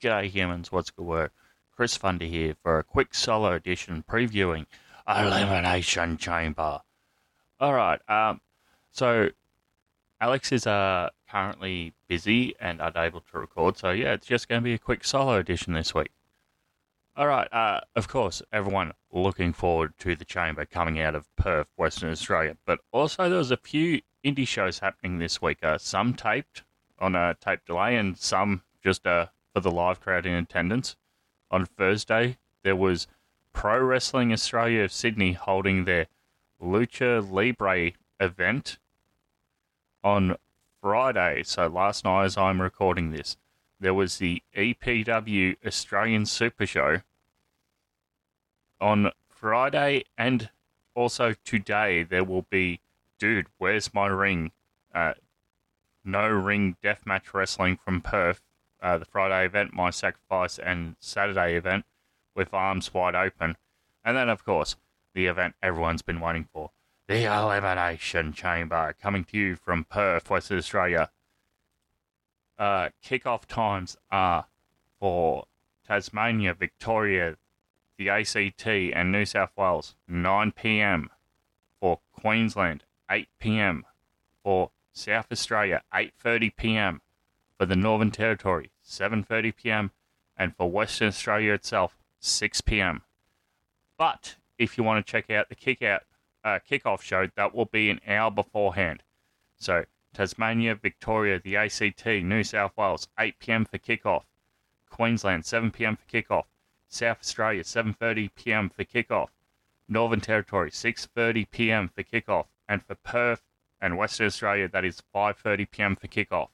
G'day humans, what's good work? Chris Thunder here for a quick solo edition previewing Elimination Chamber. Alright, um, so Alex is uh, currently busy and unable to record, so yeah, it's just going to be a quick solo edition this week. Alright, uh, of course, everyone looking forward to the chamber coming out of Perth, Western Australia, but also there was a few indie shows happening this week, uh, some taped on a tape delay and some just uh, for the live crowd in attendance. On Thursday, there was Pro Wrestling Australia of Sydney holding their Lucha Libre event on Friday. So last night, as I'm recording this, there was the EPW Australian Super Show on Friday, and also today there will be Dude, Where's My Ring? Uh, no Ring Deathmatch Wrestling from Perth uh, the Friday event, My Sacrifice, and Saturday event with arms wide open. And then, of course, the event everyone's been waiting for the Elimination Chamber coming to you from Perth, Western Australia. Uh, kickoff times are for Tasmania, Victoria, the ACT, and New South Wales 9 pm. For Queensland, 8 pm. For South Australia, 8:30 p.m for the Northern Territory, 7:30 p.m., and for Western Australia itself, 6 p.m. But if you want to check out the kick out uh, kickoff show, that will be an hour beforehand. So Tasmania, Victoria, the ACT, New South Wales, 8 p.m. for kickoff. Queensland, 7 p.m. for kickoff. South Australia, 7:30 p.m. for kickoff. Northern Territory, 6:30 p.m. for kickoff, and for Perth and Western Australia, that is 5:30 p.m. for kickoff.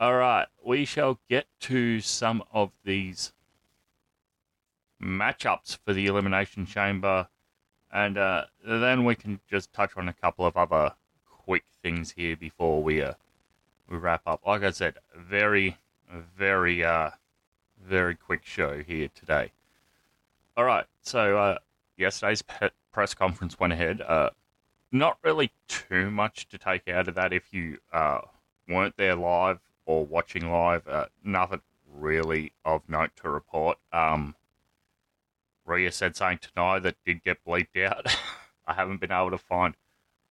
All right, we shall get to some of these matchups for the Elimination Chamber, and uh, then we can just touch on a couple of other quick things here before we uh, we wrap up. Like I said, very, very, uh, very quick show here today. All right, so uh, yesterday's press conference went ahead. Uh, not really too much to take out of that if you uh, weren't there live or watching live, uh, nothing really of note to report. Um, Rhea said something tonight that did get bleeped out. I haven't been able to find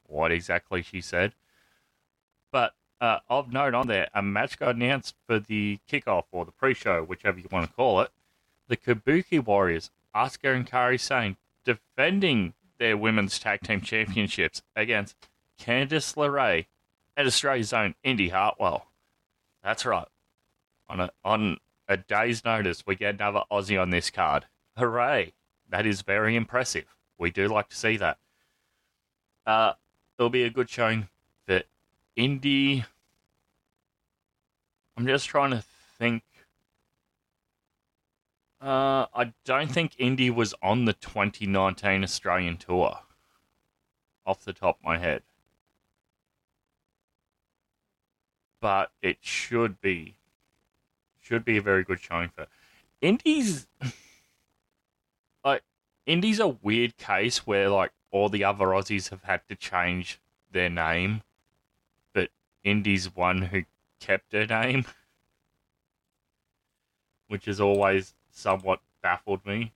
what exactly she said. But uh, of note on there, a match got announced for the kickoff or the pre show, whichever you want to call it. The Kabuki Warriors, Asuka and Kairi Sane, defending their women's tag team championships against Candice LeRae and Australia's own Indi Hartwell. That's right. On a on a day's notice, we get another Aussie on this card. Hooray! That is very impressive. We do like to see that. Uh, it'll be a good showing for Indi. I'm just trying to think. Uh, I don't think Indi was on the 2019 Australian tour. Off the top of my head. But it should be should be a very good showing for Indi's. like Indi's a weird case where like all the other Aussies have had to change their name, but Indi's one who kept her name, which has always somewhat baffled me.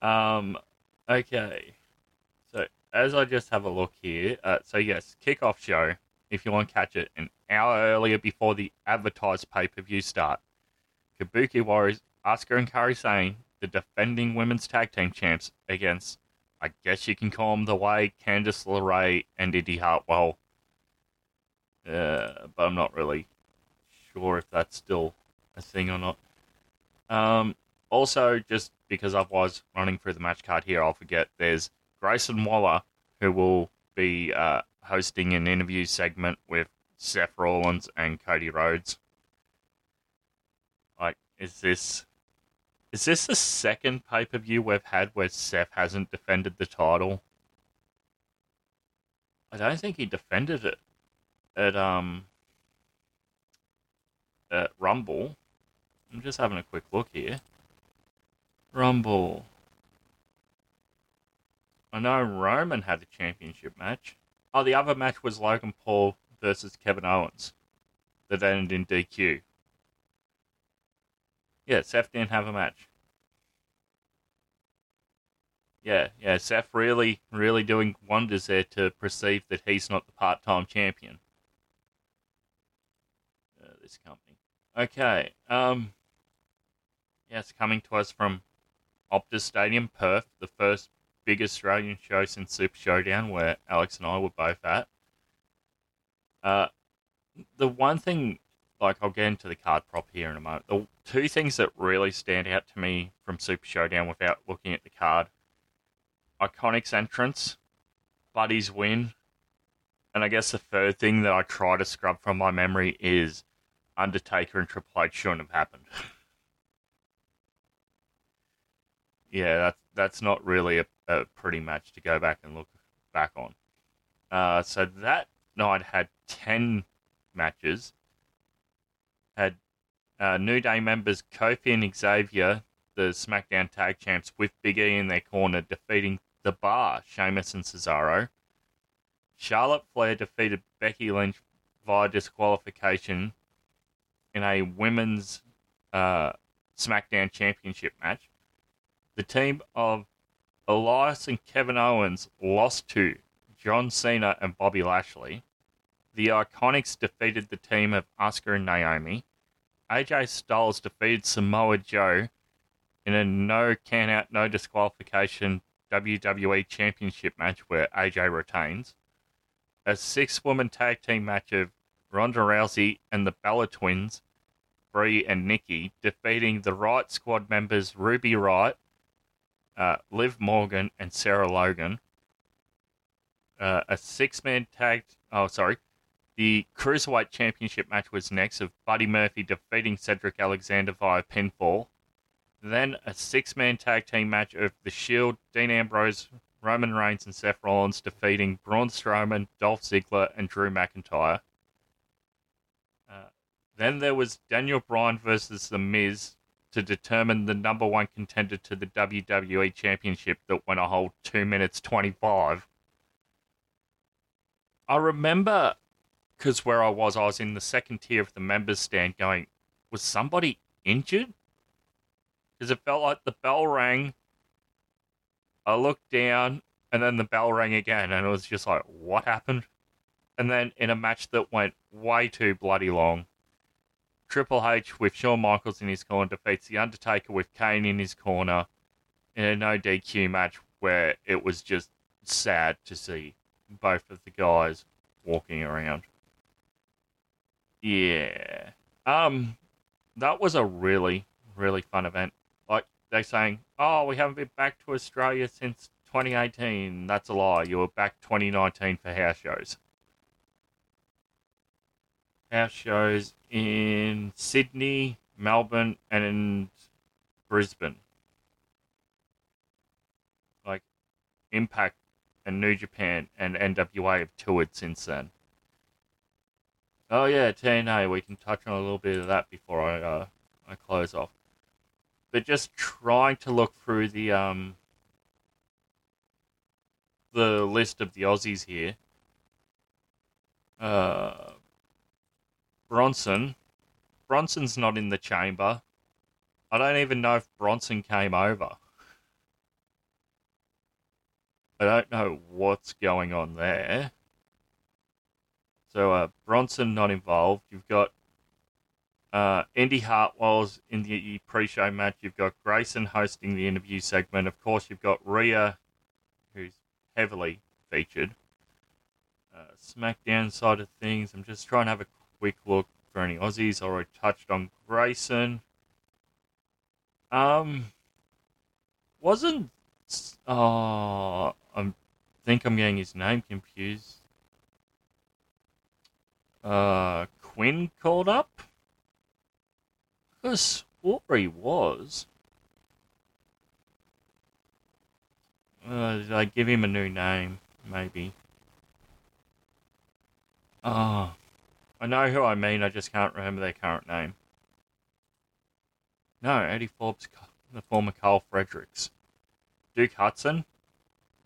Um, okay, so as I just have a look here, uh, so yes, kickoff show if you want to catch it an hour earlier before the advertised pay per view start. Kabuki Warriors, Asuka and Kairi Sane, the defending women's tag team champs, against, I guess you can call them the way, Candice LeRae and Indi Hartwell. Uh, but I'm not really sure if that's still a thing or not. Um, also, just because I was running through the match card here, I'll forget there's Grayson Waller, who will be uh, hosting an interview segment with Seth Rollins and Cody Rhodes. Like, is this is this the second pay per view we've had where Seth hasn't defended the title? I don't think he defended it at um at Rumble. I'm just having a quick look here. Rumble. I know Roman had a championship match. Oh, the other match was Logan Paul versus Kevin Owens that ended in DQ. Yeah, Seth didn't have a match. Yeah, yeah, Seth really, really doing wonders there to perceive that he's not the part-time champion. Uh, this company. Okay. Um. Yes, coming to us from Optus Stadium, Perth, the first big Australian show since Super Showdown, where Alex and I were both at. Uh, the one thing, like, I'll get into the card prop here in a moment. The two things that really stand out to me from Super Showdown without looking at the card Iconics entrance, Buddy's win, and I guess the third thing that I try to scrub from my memory is Undertaker and Triple H shouldn't have happened. yeah, that's that's not really a, a, pretty match to go back and look back on. Uh, so that night had ten matches. Had uh, New Day members Kofi and Xavier, the SmackDown Tag Champs, with Big E in their corner, defeating the Bar, Sheamus and Cesaro. Charlotte Flair defeated Becky Lynch via disqualification in a women's uh, SmackDown Championship match. The team of Elias and Kevin Owens lost to John Cena and Bobby Lashley. The Iconics defeated the team of Asuka and Naomi. AJ Styles defeated Samoa Joe in a no count out, no disqualification WWE Championship match where AJ retains. A six woman tag team match of Ronda Rousey and the Bella Twins, Brie and Nikki, defeating the Riot Squad members Ruby Riot, uh, Liv Morgan, and Sarah Logan. Uh, a six man tag. Oh, sorry. The Cruiserweight Championship match was next of Buddy Murphy defeating Cedric Alexander via pinfall. Then a six man tag team match of The Shield, Dean Ambrose, Roman Reigns, and Seth Rollins defeating Braun Strowman, Dolph Ziggler, and Drew McIntyre. Uh, then there was Daniel Bryan versus The Miz to determine the number one contender to the WWE Championship that went a whole 2 minutes 25. I remember, because where I was, I was in the second tier of the members stand going, was somebody injured? because it felt like the bell rang. I looked down, and then the bell rang again, and it was just like, what happened? And then in a match that went way too bloody long, Triple H with Shawn Michaels in his corner defeats The Undertaker with Kane in his corner in a no DQ match where it was just sad to see both of the guys walking around. Yeah. Um that was a really, really fun event Like, they're saying, "Oh, we haven't been back to Australia since 2018." That's a lie. You were back 2019 for house shows. House shows in Sydney, Melbourne, and in Brisbane. Like Impact and New Japan and NWA have toured since then. Oh yeah, TNA. We can touch on a little bit of that before I uh, I close off but just trying to look through the um the list of the Aussies here. Uh, Bronson. Bronson's not in the chamber. I don't even know if Bronson came over. I don't know what's going on there. So uh, Bronson not involved. You've got uh, Indi Hartwell's in the pre-show match. You've got Grayson hosting the interview segment. Of course, you've got Rhea, who's heavily featured. Uh, SmackDown side of things, I'm just trying to have a quick look for any Aussies. I already touched on Grayson. Um, wasn't oh, I think I'm getting his name confused. Uh, Quinn called up. Because Aubrey was. Uh, did I give him a new name? Maybe. Oh. I know who I mean, I just can't remember their current name. No, Eddie Forbes, the former Carl Fredericks. Duke Hudson.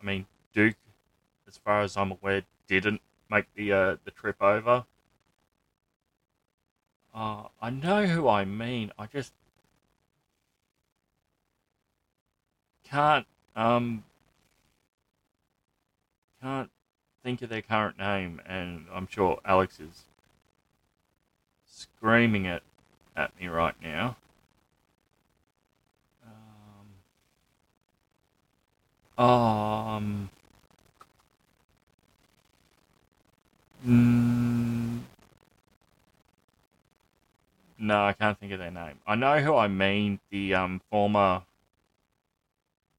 I mean, Duke, as far as I'm aware, didn't make the uh, the trip over. Uh, I know who I mean. I just can't um can't think of their current name, and I'm sure Alex is screaming it at me right now. Um, um mm, no, I can't think of their name. I know who I mean. The um, former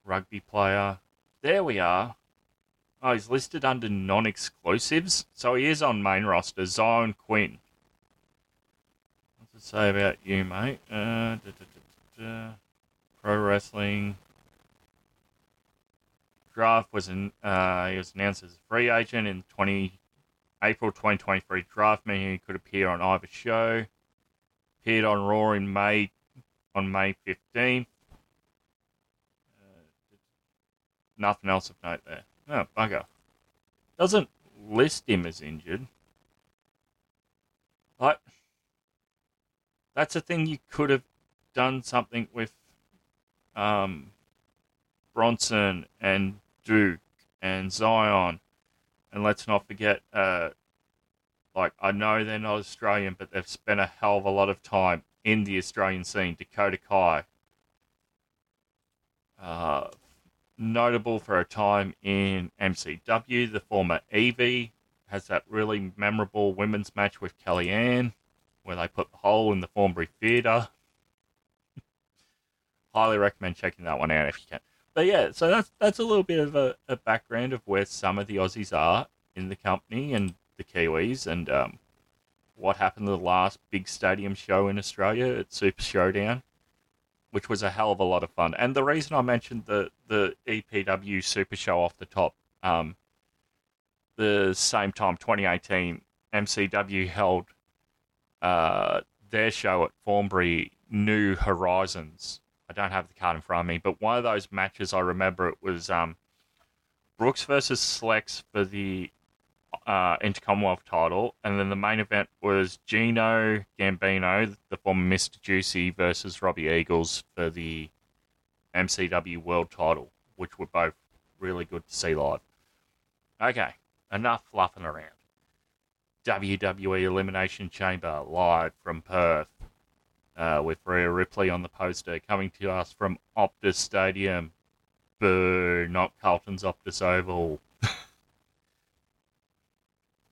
rugby player. There we are. Oh, he's listed under non-exclusives, so he is on main roster. Zion Quinn. It say about you, mate? Uh, da, da, da, Pro wrestling. Draft was an uh, he was announced as a free agent in 20 April 2023 draft, meaning he could appear on either show. Appeared on Raw in May on May 15th. Uh, nothing else of note there. Oh, bugger. Doesn't list him as injured. Like, that's a thing you could have done something with um, Bronson and Duke and Zion. And let's not forget, uh, like, I know they're not Australian, but they've spent a hell of a lot of time in the Australian scene. Dakota Kai. Uh, notable for a time in MCW. The former Evie has that really memorable women's match with Kellyanne, where they put the hole in the Thornbury Theatre. Highly recommend checking that one out if you can. But yeah, so that's that's a little bit of a, a background of where some of the Aussies are in the company and the Kiwis, and um, what happened to the last big stadium show in Australia at Super Showdown which was a hell of a lot of fun. And the reason I mentioned the the EPW Super Show off the top, um, the same time, 2018, MCW held uh, their show at Thornbury, New Horizons. I don't have the card in front of me, but one of those matches I remember it was um, Brooks versus Slex for the uh, Intercommonwealth title, and then the main event was Gino Gambino, the former Mr. Juicy, versus Robbie Eagles for the MCW World title, which were both really good to see live. Okay, enough fluffing around. WWE Elimination Chamber live from Perth uh, with Rhea Ripley on the poster coming to us from Optus Stadium. Boo, not Carlton's Optus Oval.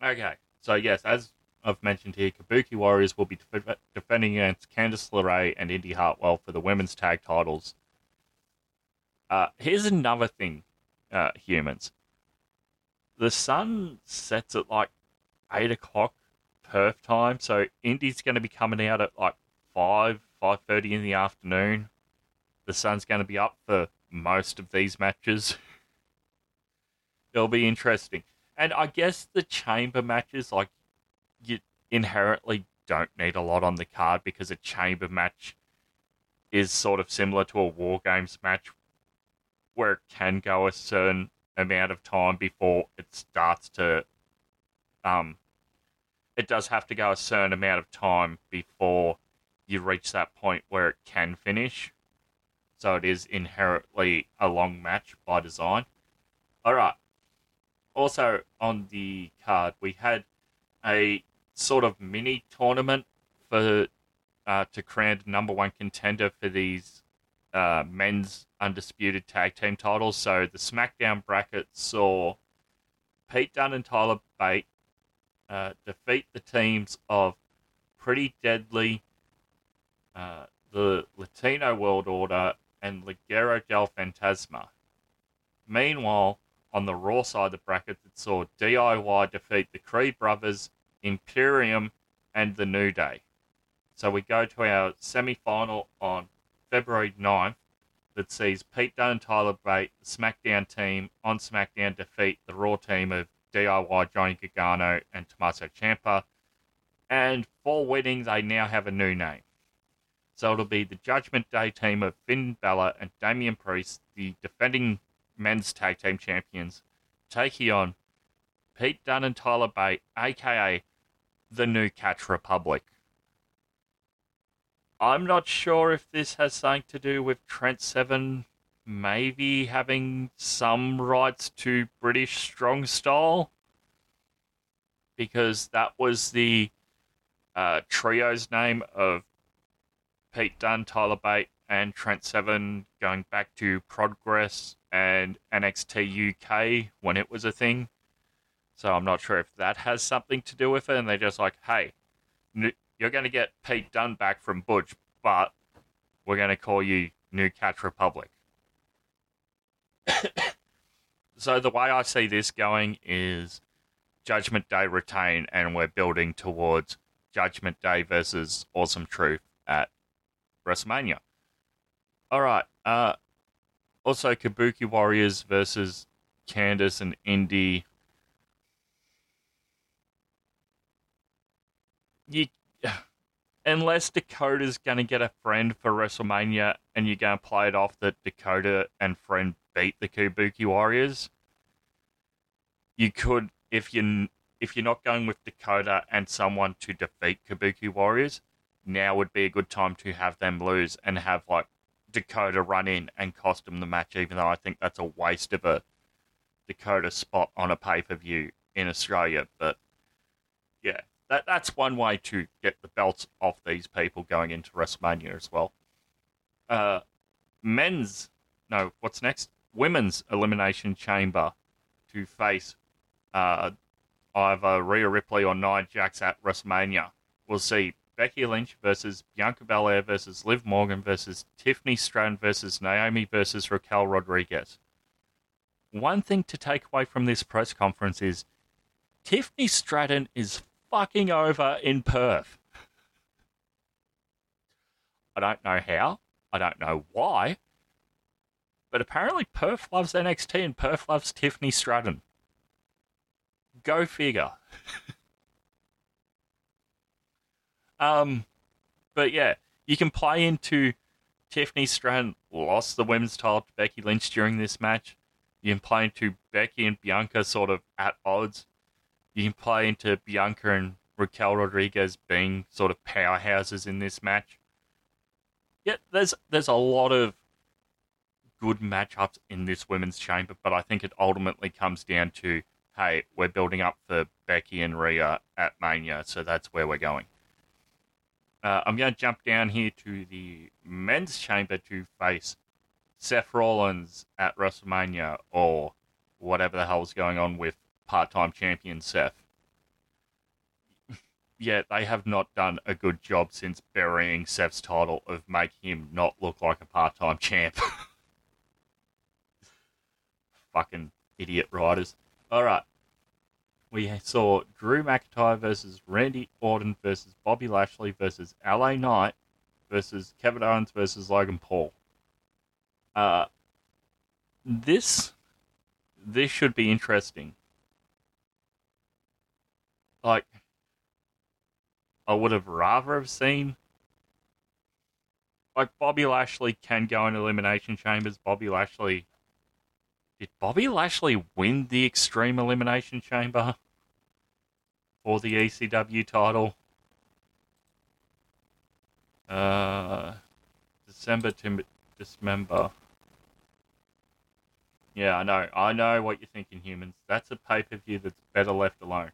Okay, so yes, as I've mentioned here, Kabuki Warriors will be def- defending against Candice LeRae and Indi Hartwell for the women's tag titles. Uh, here's another thing, uh, humans. The sun sets at like eight o'clock Perth time, so Indi's going to be coming out at like five, five thirty in the afternoon. The sun's going to be up for most of these matches. It'll be interesting. And I guess the chamber matches, like, you inherently don't need a lot on the card because a chamber match is sort of similar to a War Games match where it can go a certain amount of time before it starts to. Um, it does have to go a certain amount of time before you reach that point where it can finish. So it is inherently a long match by design. All right also on the card, we had a sort of mini tournament for uh, to crown number one contender for these uh, men's undisputed tag team titles. So the SmackDown bracket saw Pete Dunne and Tyler Bate uh, defeat the teams of Pretty Deadly, uh, the Latino World Order, and Legado del Fantasma. Meanwhile, on the Raw side of the bracket that saw DIY defeat the Creed Brothers, Imperium, and the New Day. So we go to our semi final on February 9th that sees Pete Dunne and Tyler Bate, the SmackDown team, on SmackDown defeat the Raw team of DIY, Johnny Gargano, and Tommaso Ciampa. And for weddings, they now have a new name. So it'll be the Judgment Day team of Finn Balor and Damian Priest, the defending men's tag team champions, taking on Pete Dunne and Tyler Bate, aka the New Catch Republic. I'm not sure if this has something to do with Trent Seven maybe having some rights to British strong style because that was the uh, trio's name of Pete Dunne, Tyler Bate, and Trent Seven going back to Progress and NXT UK when it was a thing. So I'm not sure if that has something to do with it. And they're just like, hey, you're going to get Pete Dunne back from Butch, but we're going to call you New Catch Republic. so the way I see this going is Judgment Day retain, and we're building towards Judgment Day versus Awesome Truth at WrestleMania. All right. Uh, also, Kabuki Warriors versus Candice and Indi. You, unless Dakota's going to get a friend for WrestleMania and you're going to play it off that Dakota and friend beat the Kabuki Warriors, you could, if you if you're not going with Dakota and someone to defeat Kabuki Warriors, now would be a good time to have them lose and have like Dakota run in and cost them the match, even though I think that's a waste of a Dakota spot on a pay per view in Australia. But yeah, that that's one way to get the belts off these people going into WrestleMania as well. Uh, men's no, what's next? Women's Elimination Chamber to face uh, either Rhea Ripley or Nia Jax at WrestleMania. We'll see Becky Lynch versus Bianca Belair versus Liv Morgan versus Tiffany Stratton versus Naomi versus Raquel Rodriguez. One thing to take away from this press conference is Tiffany Stratton is fucking over in Perth. I don't know how. I don't know why. But apparently Perth loves NXT and Perth loves Tiffany Stratton. Go figure. um, but yeah, you can play into Tiffany Stratton lost the women's title to Becky Lynch during this match. You can play into Becky and Bianca sort of at odds. You can play into Bianca and Raquel Rodriguez being sort of powerhouses in this match. Yeah, there's there's a lot of good matchups in this women's chamber, but I think it ultimately comes down to hey, we're building up for Becky and Rhea at Mania, so that's where we're going. Uh, I'm going to jump down here to the men's chamber to face Seth Rollins at WrestleMania or whatever the hell's going on with part time champion Seth. yeah, they have not done a good job since burying Seth's title of making him not look like a part time champ. Fucking idiot writers. All right. We saw Drew McIntyre versus Randy Orton versus Bobby Lashley versus LA Knight versus Kevin Owens versus Logan Paul. Uh, this this should be interesting. Like, I would have rather have seen. Like Bobby Lashley can go in elimination chambers. Bobby Lashley did Bobby Lashley win the Extreme Elimination Chamber for the ECW title? Uh, December to Dismember. Yeah, I know. I know what you're thinking, humans. That's a pay per view that's better left alone.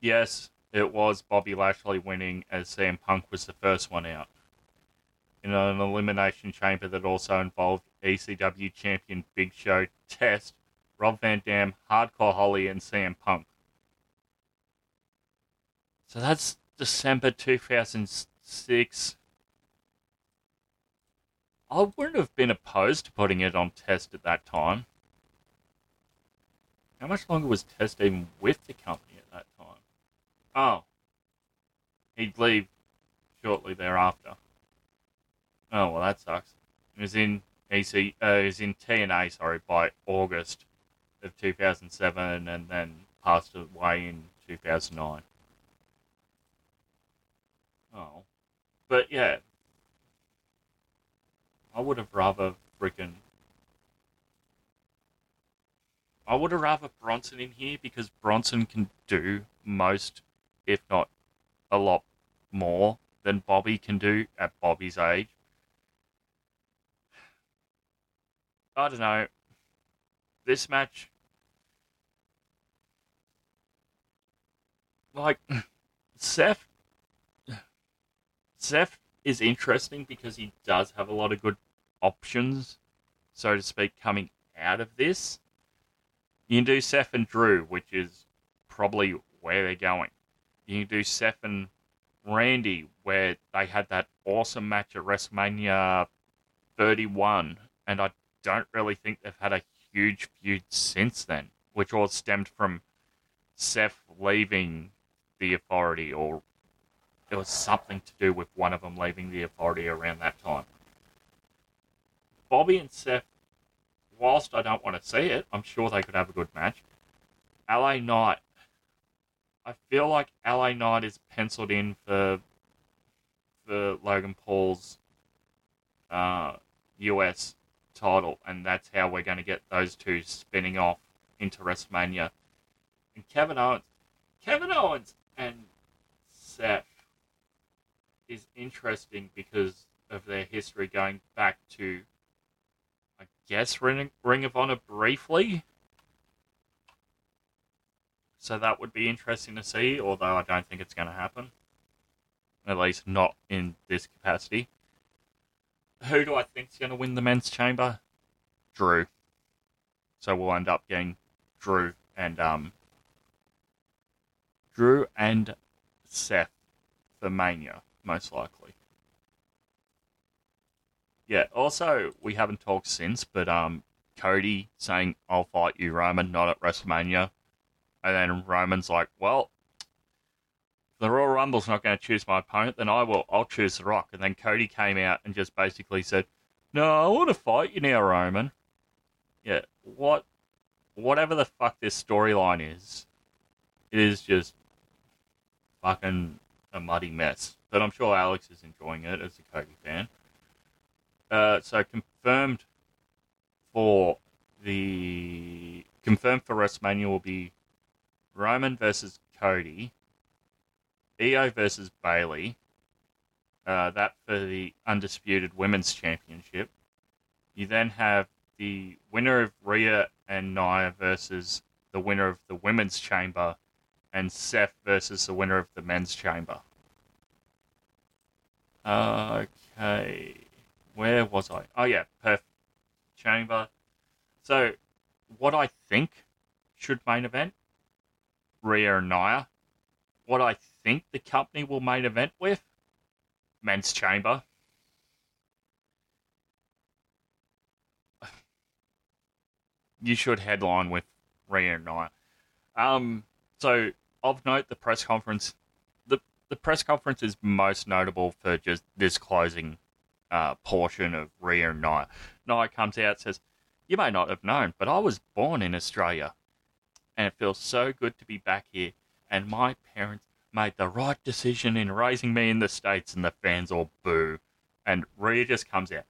Yes, it was Bobby Lashley winning as CM Punk was the first one out in an elimination chamber that also involved ECW champion Big Show, Test, Rob Van Dam, Hardcore Holly, and CM Punk. So that's December 2006. I wouldn't have been opposed to putting it on test at that time. How much longer was Test even with the company at that time? Oh. He'd leave shortly thereafter. Oh well, that sucks. It was in EC, uh, in TNA, sorry, by August of 2007, and then passed away in 2009. Oh, but yeah, I would have rather freaking. I would have rather Bronson in here because Bronson can do most, if not a lot more, than Bobby can do at Bobby's age. I don't know. This match, like Seth, Seth is interesting because he does have a lot of good options, so to speak, coming out of this. You can do Seth and Drew, which is probably where they're going. You can do Seth and Randy, where they had that awesome match at WrestleMania 31, and I don't really think they've had a huge feud since then, which all stemmed from Seth leaving the authority, or it was something to do with one of them leaving the authority around that time. Bobby and Seth, whilst I don't want to see it, I'm sure they could have a good match. LA Knight, I feel like LA Knight is penciled in for for Logan Paul's uh, US title, and that's how we're going to get those two spinning off into WrestleMania. And Kevin Owens, Kevin Owens and Seth is interesting because of their history going back to, I guess, Ring, Ring of Honor briefly. So that would be interesting to see, although I don't think it's going to happen. At least not in this capacity. Who do I think is going to win the men's chamber? Drew. So we'll end up getting Drew and um Drew and Seth for Mania, most likely. Yeah, also we haven't talked since, but um Cody saying I'll fight you, Roman, not at WrestleMania. And then Roman's like, Well, the Royal Rumble's not going to choose my opponent, then I will. I'll choose The Rock. And then Cody came out and just basically said, "No, I want to fight you now, Roman." Yeah, what, whatever the fuck this storyline is, it is just fucking a muddy mess. But I'm sure Alex is enjoying it as a Cody fan. Uh, so confirmed for the confirmed for WrestleMania will be Roman versus Cody Io versus Bayley. Uh, that for the undisputed women's championship. You then have the winner of Rhea and Nia versus the winner of the women's chamber, and Seth versus the winner of the men's chamber. Okay, where was I? Oh yeah, perfect chamber. So, what I think should main event Rhea and Nia. What I think the company will main event with men's chamber. You should headline with Nia. Um, so of note, the press conference, the the press conference is most notable for just this closing uh, portion of Nia. Nia comes out says, "You may not have known, but I was born in Australia, and it feels so good to be back here. And my parents made the right decision in raising me in the States, and the fans all boo. And Rhea just comes out.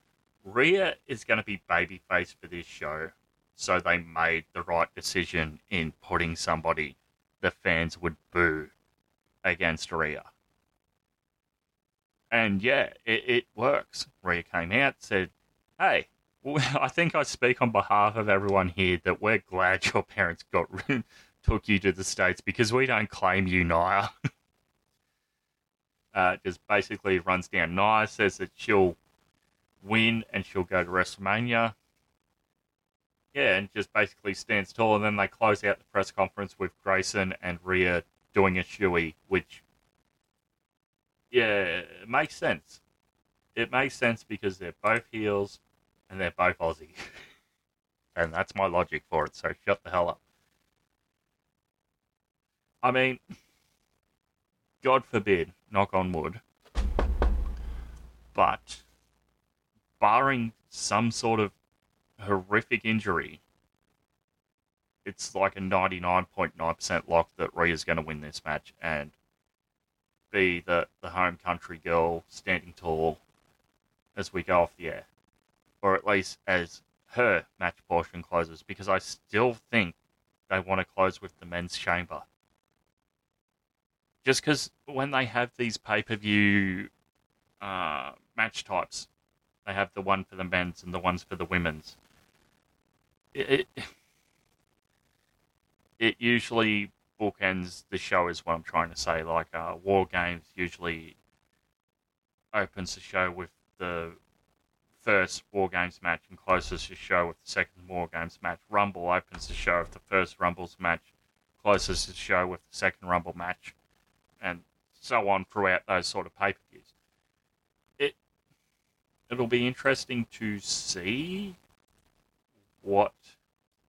Rhea is going to be babyface for this show, so they made the right decision in putting somebody the fans would boo against Rhea. And yeah, it, it works. Rhea came out, said, Hey, I think I speak on behalf of everyone here that we're glad your parents got took you to the States because we don't claim you, Nia. uh, just basically runs down Nia, says that she'll win and she'll go to WrestleMania. Yeah, and just basically stands tall. And then they close out the press conference with Grayson and Rhea doing a shoey, which, yeah, makes sense. It makes sense because they're both heels and they're both Aussie. and that's my logic for it, so shut the hell up. I mean, God forbid, knock on wood, but barring some sort of horrific injury, it's like a 99.9% lock that Rhea's going to win this match and be the, the home country girl standing tall as we go off the air. Or at least as her match portion closes, because I still think they want to close with the men's chamber just because when they have these pay per view uh, match types, they have the one for the men's and the ones for the women's. it, it usually bookends the show is what I'm trying to say. Like uh, War Games usually opens the show with the first War Games match and closes the show with the second War Games match. Rumble opens the show with the first Rumbles match, closes the show with the second Rumble match, and so on throughout those sort of pay per views. It it'll be interesting to see what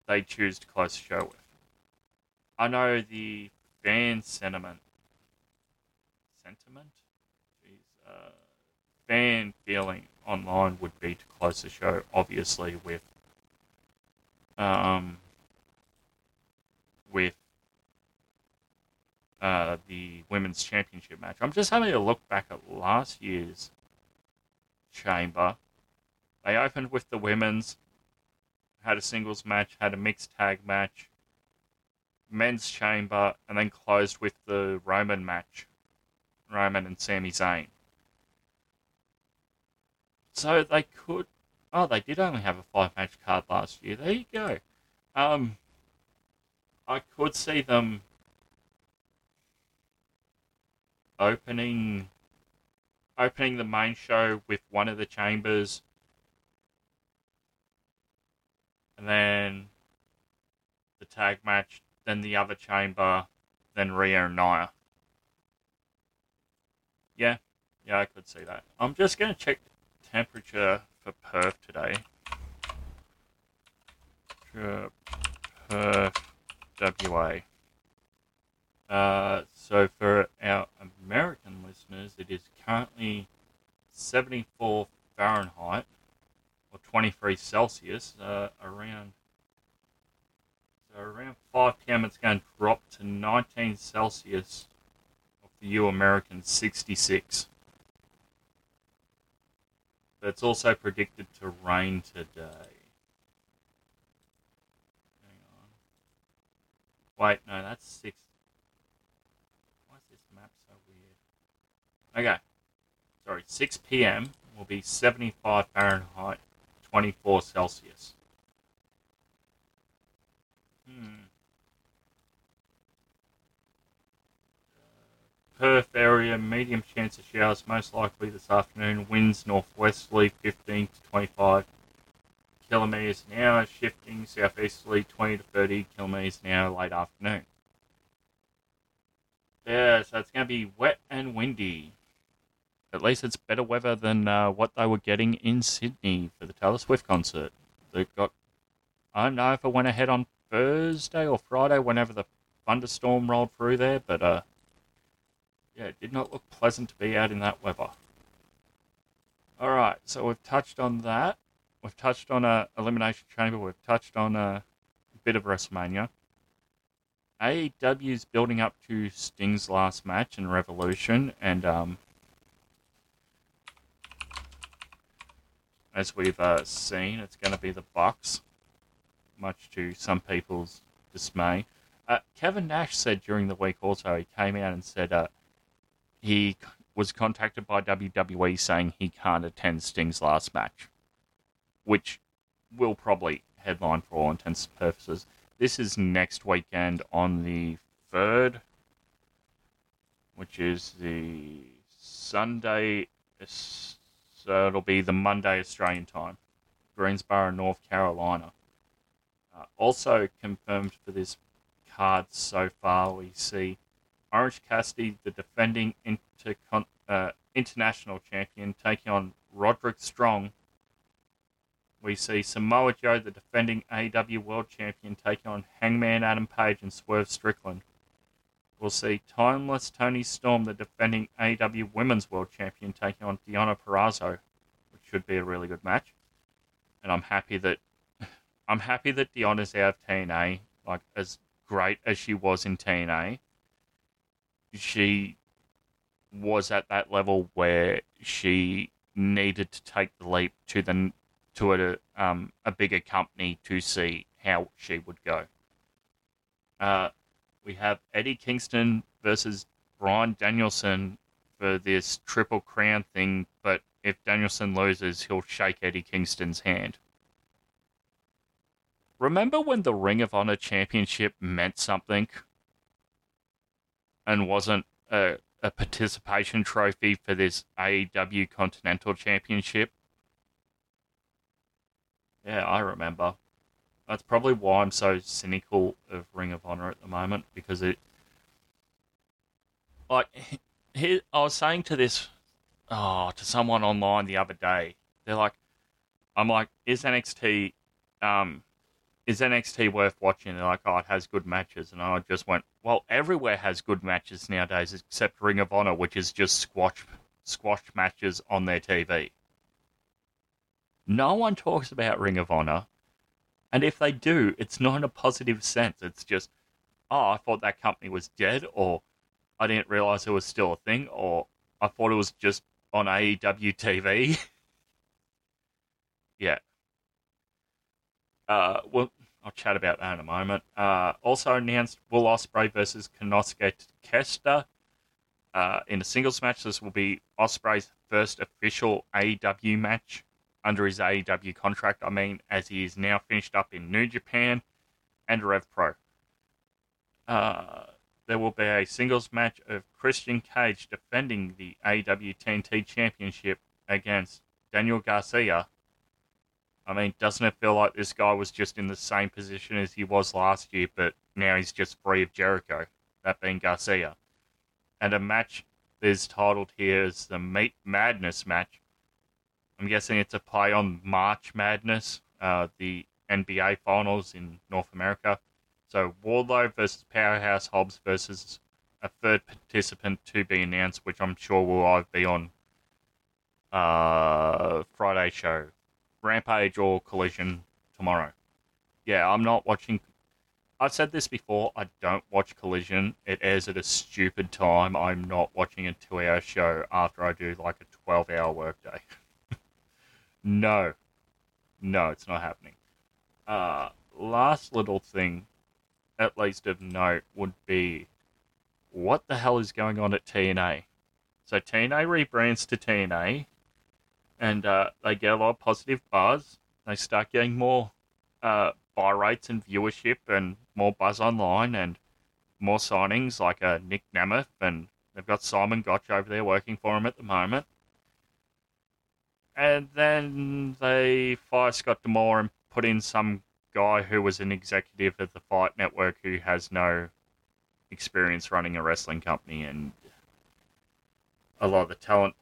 they choose to close the show with. I know the fan sentiment sentiment, jeez, uh, fan feeling online would be to close the show, obviously with um with uh, the women's championship match. I'm just having a look back at last year's chamber. They opened with the women's, had a singles match, had a mixed tag match, men's chamber, and then closed with the Roman match. Roman and Sami Zayn. So they could. Oh, they did only have a five match card last year. There you go. Um, I could see them opening opening the main show with one of the chambers and then the tag match, then the other chamber, then Rhea and Nia. Yeah, yeah, I could see that. I'm just going to check temperature for Perth today. Perth, WA. Uh, so for our American listeners, it is currently 74 Fahrenheit or 23 Celsius. Uh, around so around 5 p.m. it's going to drop to 19 Celsius. Of the U American 66. But it's also predicted to rain today. Wait, no, that's 6. Okay. Sorry, 6 p.m. will be 75 Fahrenheit, 24 Celsius. Hmm. Perth area, medium chance of showers, most likely this afternoon. Winds northwesterly 15 to 25 kilometres an hour, shifting southeasterly 20 to 30 kilometres an hour late afternoon. Yeah, so it's going to be wet and windy. At least it's better weather than uh, what they were getting in Sydney for the Taylor Swift concert. They got, I don't know if it went ahead on Thursday or Friday, whenever the thunderstorm rolled through there, but uh, yeah, it did not look pleasant to be out in that weather. All right, so we've touched on that. We've touched on a elimination chamber. We've touched on a bit of WrestleMania. AEW's building up to Sting's last match in Revolution, and um, as we've uh, seen, it's going to be the Bucks, much to some people's dismay. Uh, Kevin Nash said during the week also he came out and said uh, he was contacted by WWE saying he can't attend Sting's last match, which will probably headline for all intents and purposes. This is next weekend on the third, which is the Sunday. So it'll be the Monday Australian time, Greensboro, North Carolina. Uh, also confirmed for this card so far, we see Orange Cassidy, the defending intercon- uh, international champion, taking on Roderick Strong. We see Samoa Joe, the defending AEW World Champion, taking on Hangman Adam Page and Swerve Strickland. We'll see Timeless Tony Storm, the defending AEW Women's World Champion, taking on Deonna Purrazzo, which should be a really good match. And I'm happy that I'm happy that Deonna's out of TNA. Like as great as she was in TNA, she was at that level where she needed to take the leap to the to a um, a bigger company to see how she would go. Uh, we have Eddie Kingston versus Bryan Danielson for this Triple Crown thing, but if Danielson loses, he'll shake Eddie Kingston's hand. remember when the Ring of Honor Championship meant something and wasn't a, a participation trophy for this AEW Continental Championship? Yeah, I remember. That's probably why I'm so cynical of Ring of Honor at the moment because it, like, here I was saying to this, oh, to someone online the other day. They're like, I'm like, is NXT, um, is NXT worth watching? They're like, oh, it has good matches, and I just went, well, everywhere has good matches nowadays except Ring of Honor, which is just squash, squash matches on their TV. No one talks about Ring of Honor. And if they do, it's not in a positive sense. It's just, oh, I thought that company was dead, or I didn't realize it was still a thing, or I thought it was just on AEW TV. yeah. Uh, well, I'll chat about that in a moment. Uh, also announced Will Ospreay versus Konosuke Takeshita. Uh, in a singles match, this will be Ospreay's first official AEW match under his AEW contract. I mean, as he is now finished up in New Japan and Rev Pro. Uh, there will be a singles match of Christian Cage defending the AEW TNT Championship against Daniel Garcia. I mean, doesn't it feel like this guy was just in the same position as he was last year, but now he's just free of Jericho, that being Garcia? And a match is titled here as the Meat Madness match I'm guessing it's a play on March Madness, uh, the NBA Finals in North America. So Wardlow versus Powerhouse Hobbs versus a third participant to be announced, which I'm sure will either be on uh, Friday show, Rampage or Collision tomorrow. Yeah, I'm not watching. I've said this before. I don't watch Collision. It airs at a stupid time. I'm not watching a two-hour show after I do like a 12-hour workday. No. No, it's not happening. Uh, last little thing, at least of note, would be what the hell is going on at TNA? So TNA rebrands to TNA, and uh, they get a lot of positive buzz. They start getting more uh, buy rates and viewership and more buzz online and more signings like uh, Nic Nemeth, and they've got Simon Gotch over there working for them at the moment. And then they fire Scott D'Amore and put in some guy who was an executive at the Fight Network who has no experience running a wrestling company, and a lot of the talent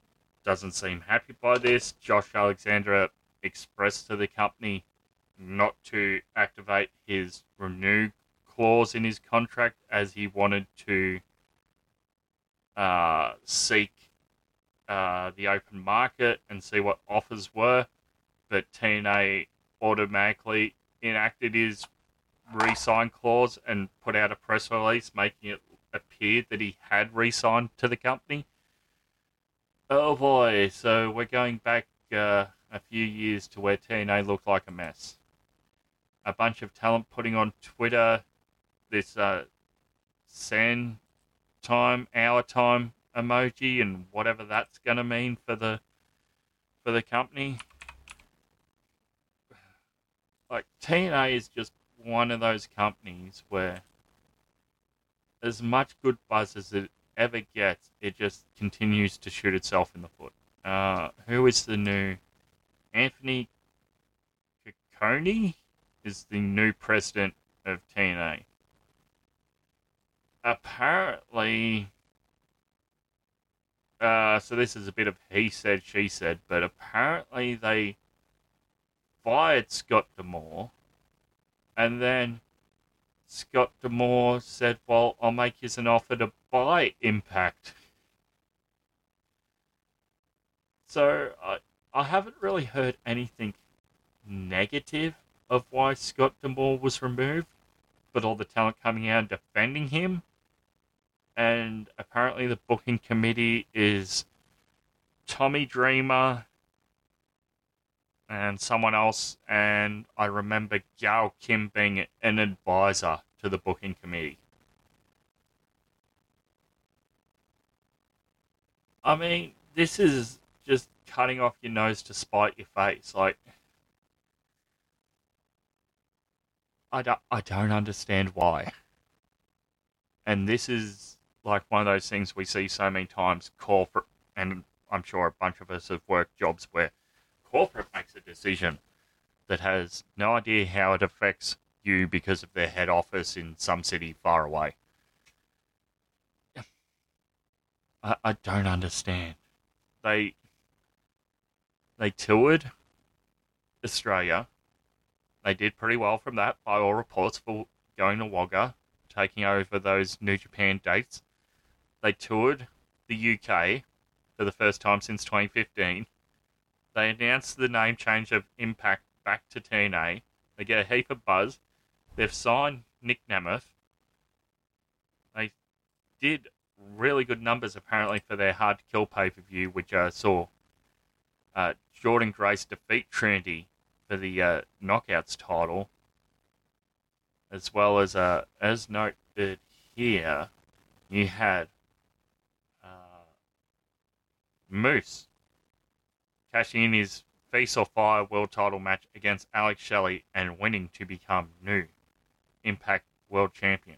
doesn't seem happy by this. Josh Alexander expressed to the company not to activate his renew clause in his contract as he wanted to uh, seek uh, the open market and see what offers were, but TNA automatically enacted his re-sign clause and put out a press release making it appear that he had re-signed to the company. Oh boy! So we're going back uh, a few years to where TNA looked like a mess. A bunch of talent putting on Twitter this uh, sand time, hour time emoji and whatever that's going to mean for the for the company. Like TNA is just one of those companies where as much good buzz as it ever gets, it just continues to shoot itself in the foot. Uh, who is the new Anthony Cicione is the new president of TNA. Apparently, uh, so this is a bit of he said, she said, but apparently they fired Scott D'Amore, and then Scott D'Amore said, "Well, I'll make you an offer to buy Impact." So I I haven't really heard anything negative of why Scott D'Amore was removed, but all the talent coming out defending him and apparently the booking committee is Tommy Dreamer and someone else, and I remember Gail Kim being an advisor to the booking committee. I mean, this is just cutting off your nose to spite your face. Like, I don't, I don't understand why. And this is like one of those things we see so many times corporate, and I'm sure a bunch of us have worked jobs where corporate makes a decision that has no idea how it affects you because of their head office in some city far away. I, I don't understand. They they toured Australia. They did pretty well from that, by all reports, for going to Wagga, taking over those New Japan dates. They toured the UK for the first time since 2015. They announced the name change of Impact back to TNA. They get a heap of buzz. They've signed Nic Nemeth. They did really good numbers apparently for their hard to kill pay per view, which uh, saw uh, Jordynne Grace defeat Trinity for the uh, Knockouts title, as well as uh, as noted here, you had Moose cashing in his Feast or Fired World Title match against Alex Shelley and winning to become new Impact World Champion.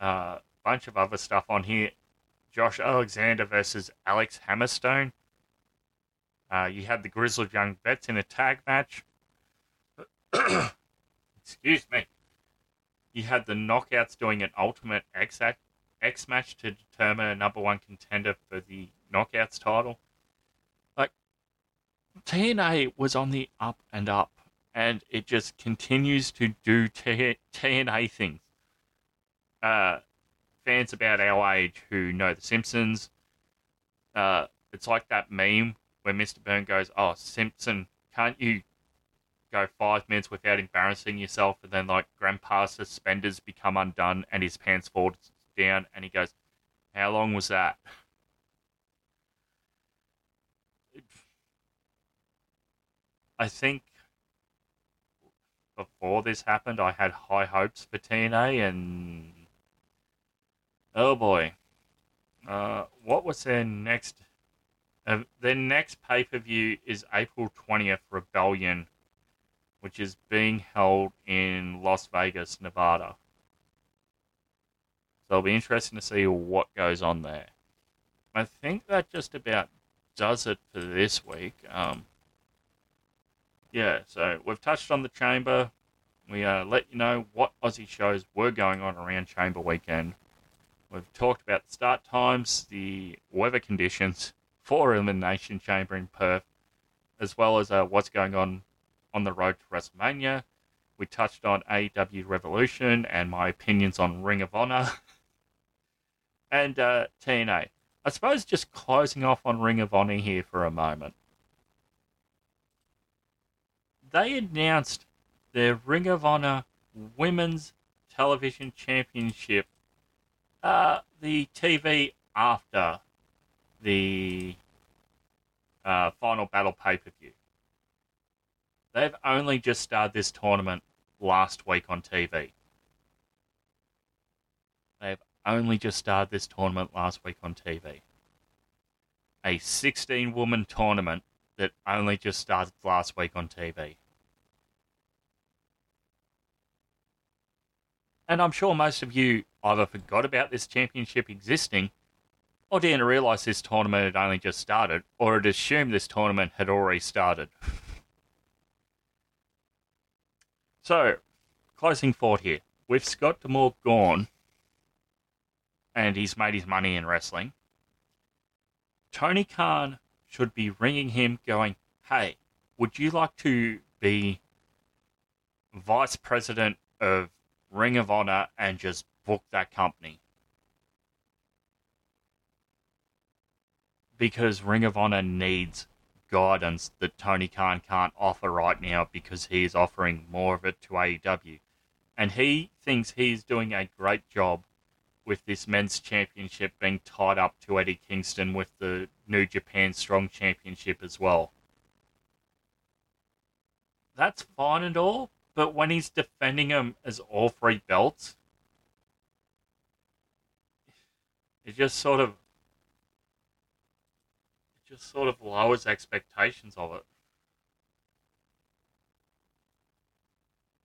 Uh, bunch of other stuff on here. Josh Alexander versus Alex Hammerstone. Uh, you had the Grizzled Young Vets in a tag match. Excuse me. You had the Knockouts doing an Ultimate X, X match to determine a number one contender for the Knockouts title. Like, TNA was on the up and up, and it just continues to do T- TNA things. Uh, fans about our age who know The Simpsons, uh, it's like that meme where Mr. Burn goes, "Oh, Simpson, can't you go five minutes without embarrassing yourself?" And then like Grandpa's suspenders become undone and his pants fall down, and he goes, "How long was that?" I think before this happened, I had high hopes for TNA, and Oh boy. Uh, what was their next? Uh, their next pay per view is April 20th, Rebellion, which is being held in Las Vegas, Nevada. So it'll be interesting to see what goes on there. I think that just about does it for this week. Um, yeah, so we've touched on the chamber. We uh, let you know what Aussie shows were going on around Chamber Weekend. We've talked about the start times, the weather conditions for Elimination Chamber in Perth, as well as uh, what's going on on the road to WrestleMania. We touched on AEW Revolution and my opinions on Ring of Honor and uh, TNA. I suppose just closing off on Ring of Honor here for a moment. They announced their Ring of Honor Women's Television Championship uh, the TV after the uh, final battle pay per view. They've only just started this tournament last week on TV. They've only just started this tournament last week on TV. A 16 woman tournament that only just started last week on TV. And I'm sure most of you either forgot about this championship existing or didn't realise this tournament had only just started or had assumed this tournament had already started. so, closing thought here. With Scott D'Amore gone, and he's made his money in wrestling, Tony Khan should be ringing him going, hey, would you like to be vice president of Ring of Honor and just book that company. Because Ring of Honor needs guidance that Tony Khan can't offer right now because he is offering more of it to AEW. And he thinks he's doing a great job with this men's championship being tied up to Eddie Kingston with the New Japan Strong Championship as well. That's fine and all, but when he's defending him as all three belts, it just sort of it just sort of lowers expectations of it.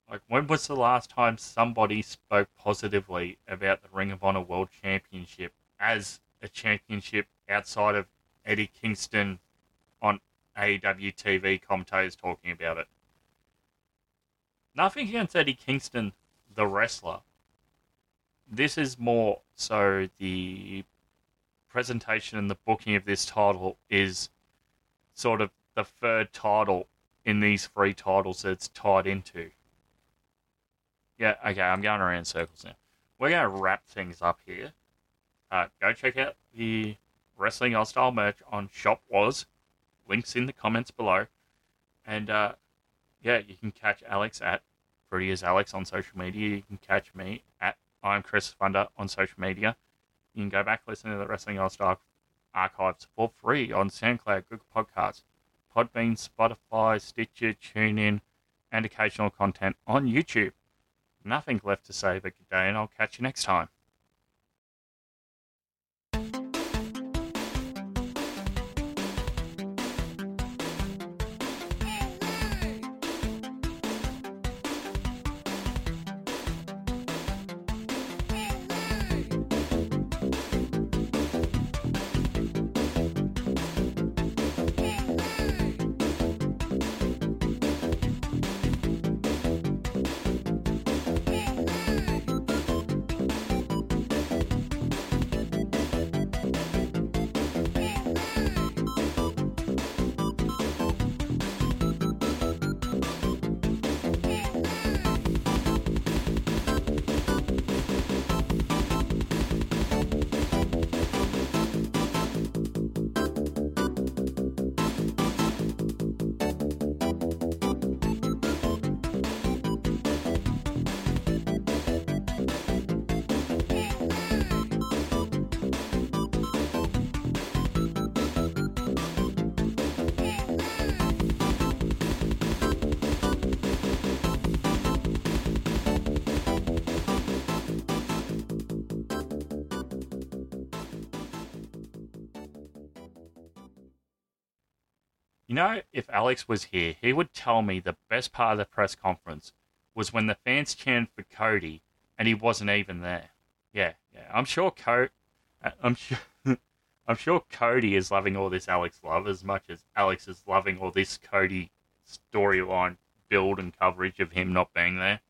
Like, when was the last time somebody spoke positively about the Ring of Honor World Championship as a championship outside of Eddie Kingston on AEW TV commentators talking about it? Nothing against Eddie Kingston, the wrestler. This is more so the presentation and the booking of this title is sort of the third title in these three titles that it's tied into. Yeah, okay, I'm going around circles now. We're going to wrap things up here. Uh, go check out the Wrestling Style merch on Shop Was. Links in the comments below. And uh, yeah, you can catch Alex at Pretty as Alex on social media. You can catch me at I'm Chris Thunder on social media. You can go back listen to the Wrestling Style archives for free on SoundCloud, Google Podcasts, Podbean, Spotify, Stitcher, TuneIn, and occasional content on YouTube. Nothing left to say but good day, and I'll catch you next time. Know, if Alex was here, he would tell me the best part of the press conference was when the fans chanted for Cody and he wasn't even there. Yeah, yeah. I'm sure Co- uh, I'm sure I'm sure Cody is loving all this Alex love as much as Alex is loving all this Cody storyline build and coverage of him not being there.